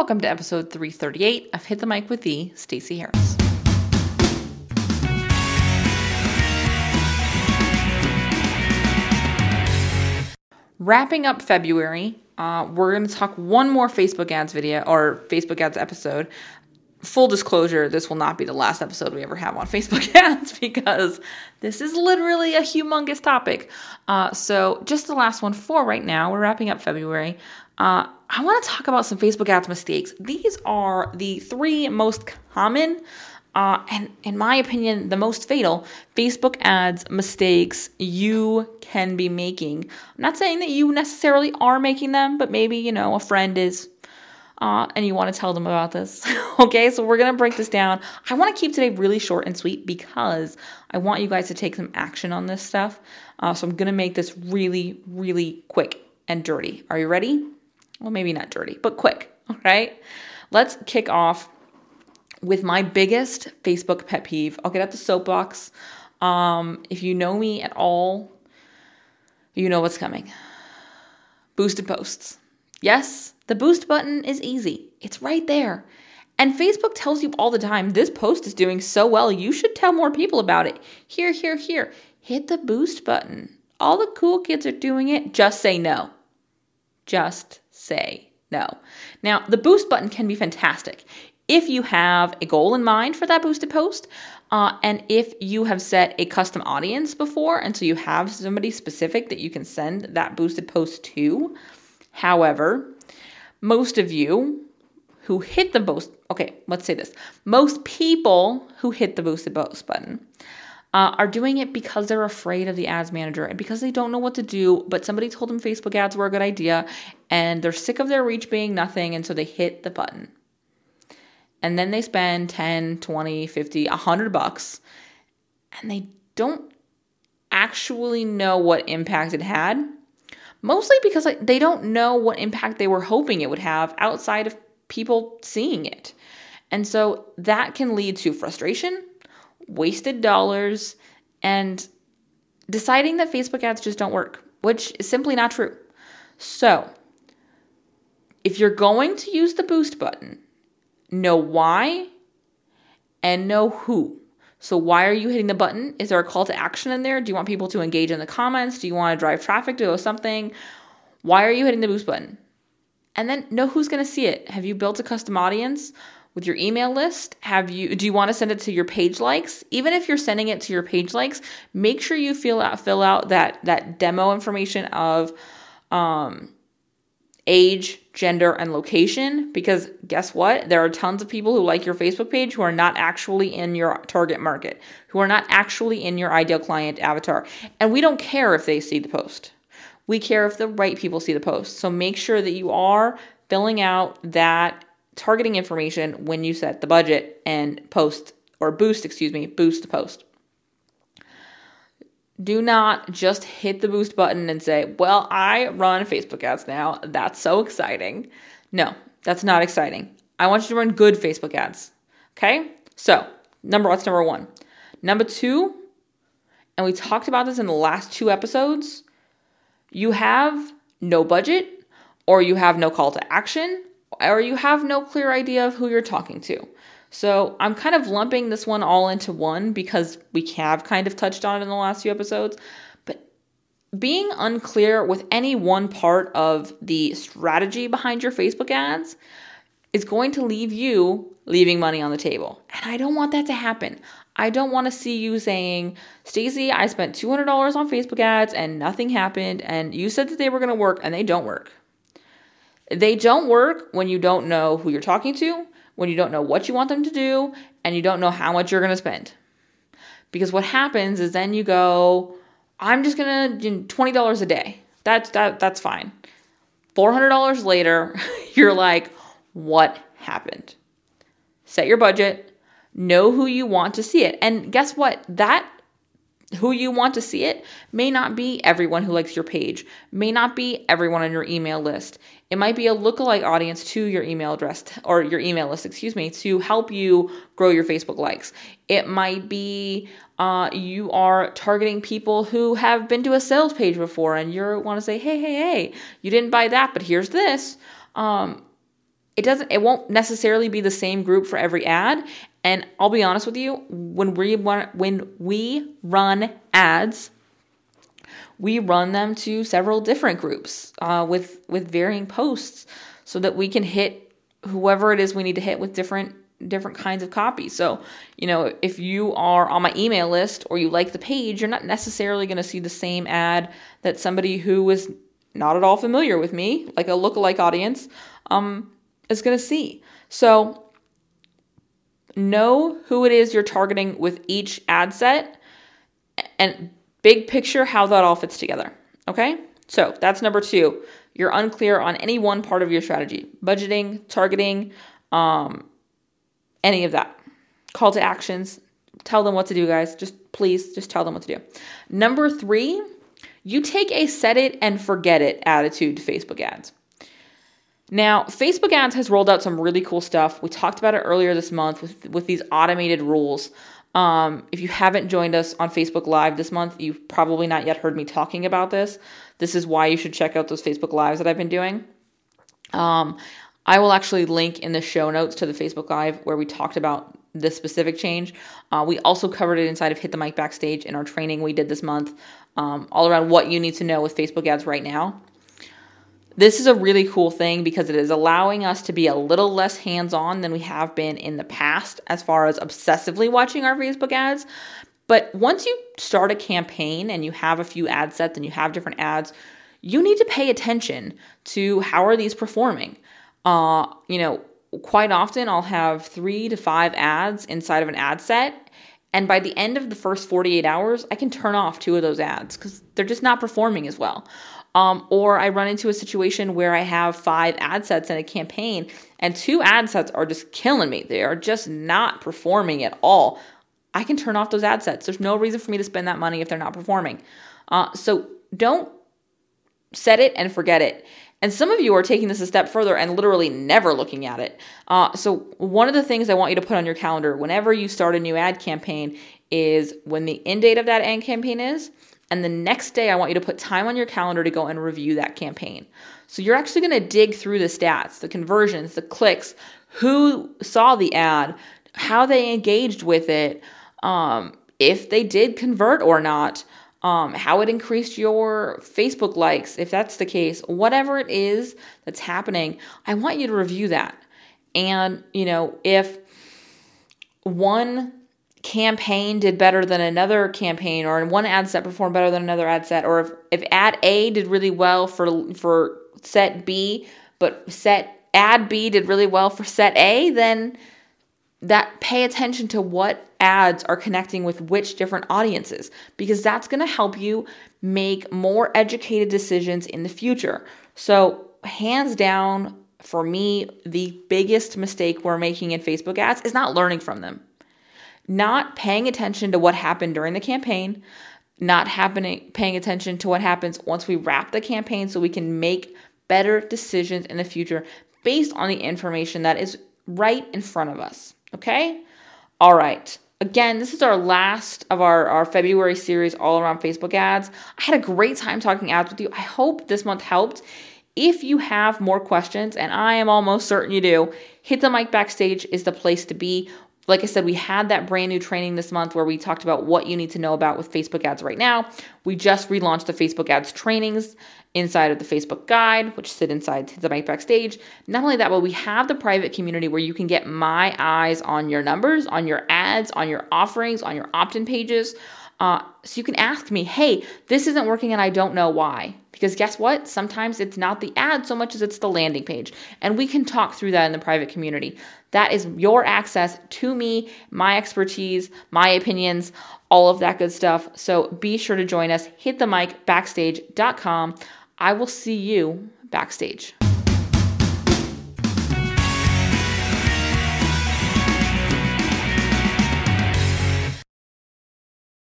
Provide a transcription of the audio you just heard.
Welcome to episode 338 of Hit the Mic with the Stacey Harris. Wrapping up February, uh, we're going to talk one more Facebook ads video or Facebook ads episode. Full disclosure, this will not be the last episode we ever have on Facebook ads because this is literally a humongous topic. Uh, so, just the last one for right now. We're wrapping up February. Uh, I want to talk about some Facebook ads mistakes. These are the three most common uh, and in my opinion, the most fatal Facebook ads mistakes you can be making. I'm not saying that you necessarily are making them, but maybe, you know, a friend is uh, and you want to tell them about this. okay, so we're going to break this down. I want to keep today really short and sweet because I want you guys to take some action on this stuff. Uh, so I'm going to make this really, really quick and dirty. Are you ready? Well, maybe not dirty, but quick. All right, let's kick off with my biggest Facebook pet peeve. I'll get at the soapbox. Um, if you know me at all, you know what's coming. Boosted posts. Yes, the boost button is easy. It's right there. And Facebook tells you all the time, this post is doing so well, you should tell more people about it. Here, here, here. Hit the boost button. All the cool kids are doing it. Just say no. Just say no. Now, the boost button can be fantastic if you have a goal in mind for that boosted post, uh, and if you have set a custom audience before, and so you have somebody specific that you can send that boosted post to. However, most of you who hit the boost, okay, let's say this most people who hit the boosted post button uh, are doing it because they're afraid of the ads manager and because they don't know what to do, but somebody told them Facebook ads were a good idea and they're sick of their reach being nothing, and so they hit the button and then they spend 10, 20, 50, 100 bucks and they don't actually know what impact it had. Mostly because like, they don't know what impact they were hoping it would have outside of people seeing it. And so that can lead to frustration, wasted dollars, and deciding that Facebook ads just don't work, which is simply not true. So, if you're going to use the boost button, know why, and know who. So, why are you hitting the button? Is there a call to action in there? Do you want people to engage in the comments? Do you want to drive traffic to something? Why are you hitting the boost button? And then know who's going to see it. Have you built a custom audience with your email list? Have you do you want to send it to your page likes? Even if you're sending it to your page likes, make sure you fill out fill out that that demo information of um age, gender, and location because guess what? There are tons of people who like your Facebook page who are not actually in your target market, who are not actually in your ideal client avatar. And we don't care if they see the post. We care if the right people see the post. So make sure that you are filling out that targeting information when you set the budget and post or boost, excuse me, boost the post do not just hit the boost button and say, Well, I run Facebook ads now. That's so exciting. No, that's not exciting. I want you to run good Facebook ads. Okay? So, number what's number one? Number two, and we talked about this in the last two episodes, you have no budget, or you have no call to action, or you have no clear idea of who you're talking to. So I'm kind of lumping this one all into one because we have kind of touched on it in the last few episodes. But being unclear with any one part of the strategy behind your Facebook ads is going to leave you leaving money on the table. And I don't want that to happen. I don't want to see you saying, Stacey, I spent $200 on Facebook ads and nothing happened, and you said that they were going to work and they don't work. They don't work when you don't know who you're talking to when you don't know what you want them to do and you don't know how much you're going to spend. Because what happens is then you go, I'm just going to do $20 a day. That's that that's fine. $400 later, you're like, what happened? Set your budget, know who you want to see it. And guess what? That who you want to see it may not be everyone who likes your page, may not be everyone on your email list. It might be a lookalike audience to your email address or your email list, excuse me, to help you grow your Facebook likes. It might be uh, you are targeting people who have been to a sales page before and you want to say, hey, hey, hey, you didn't buy that, but here's this. Um, it doesn't it won't necessarily be the same group for every ad and I'll be honest with you when we want when we run ads we run them to several different groups uh, with with varying posts so that we can hit whoever it is we need to hit with different different kinds of copy. So, you know, if you are on my email list or you like the page, you're not necessarily going to see the same ad that somebody who is not at all familiar with me, like a lookalike audience, um, is going to see. So, know who it is you're targeting with each ad set and big picture how that all fits together. Okay? So, that's number 2. You're unclear on any one part of your strategy, budgeting, targeting, um, any of that. Call to actions. Tell them what to do, guys. Just please, just tell them what to do. Number three, you take a set it and forget it attitude to Facebook ads. Now, Facebook ads has rolled out some really cool stuff. We talked about it earlier this month with, with these automated rules. Um, if you haven't joined us on Facebook Live this month, you've probably not yet heard me talking about this. This is why you should check out those Facebook Lives that I've been doing. Um, I will actually link in the show notes to the Facebook Live where we talked about this specific change. Uh, we also covered it inside of Hit the Mic Backstage in our training we did this month, um, all around what you need to know with Facebook ads right now. This is a really cool thing because it is allowing us to be a little less hands on than we have been in the past as far as obsessively watching our Facebook ads. But once you start a campaign and you have a few ad sets and you have different ads, you need to pay attention to how are these performing. Uh, you know, quite often I'll have three to five ads inside of an ad set. And by the end of the first 48 hours, I can turn off two of those ads because they're just not performing as well. Um, or I run into a situation where I have five ad sets in a campaign and two ad sets are just killing me. They are just not performing at all. I can turn off those ad sets. There's no reason for me to spend that money if they're not performing. Uh, so don't set it and forget it. And some of you are taking this a step further and literally never looking at it. Uh, so, one of the things I want you to put on your calendar whenever you start a new ad campaign is when the end date of that ad campaign is. And the next day, I want you to put time on your calendar to go and review that campaign. So, you're actually going to dig through the stats, the conversions, the clicks, who saw the ad, how they engaged with it, um, if they did convert or not um, how it increased your Facebook likes, if that's the case, whatever it is that's happening, I want you to review that. And, you know, if one campaign did better than another campaign or one ad set performed better than another ad set or if, if ad A did really well for for set B but set ad B did really well for set A then that pay attention to what ads are connecting with which different audiences because that's going to help you make more educated decisions in the future. So, hands down, for me, the biggest mistake we're making in Facebook ads is not learning from them. Not paying attention to what happened during the campaign, not happening paying attention to what happens once we wrap the campaign so we can make better decisions in the future based on the information that is right in front of us. Okay? All right. Again, this is our last of our, our February series all around Facebook ads. I had a great time talking ads with you. I hope this month helped. If you have more questions, and I am almost certain you do, Hit the Mic Backstage is the place to be. Like I said, we had that brand new training this month where we talked about what you need to know about with Facebook ads right now. We just relaunched the Facebook ads trainings inside of the Facebook guide, which sit inside the mic backstage. Not only that, but we have the private community where you can get my eyes on your numbers, on your ads, on your offerings, on your opt in pages. Uh, so you can ask me, hey, this isn't working and I don't know why. Because guess what? Sometimes it's not the ad so much as it's the landing page. And we can talk through that in the private community. That is your access to me, my expertise, my opinions, all of that good stuff. So be sure to join us. Hit the mic backstage.com. I will see you backstage.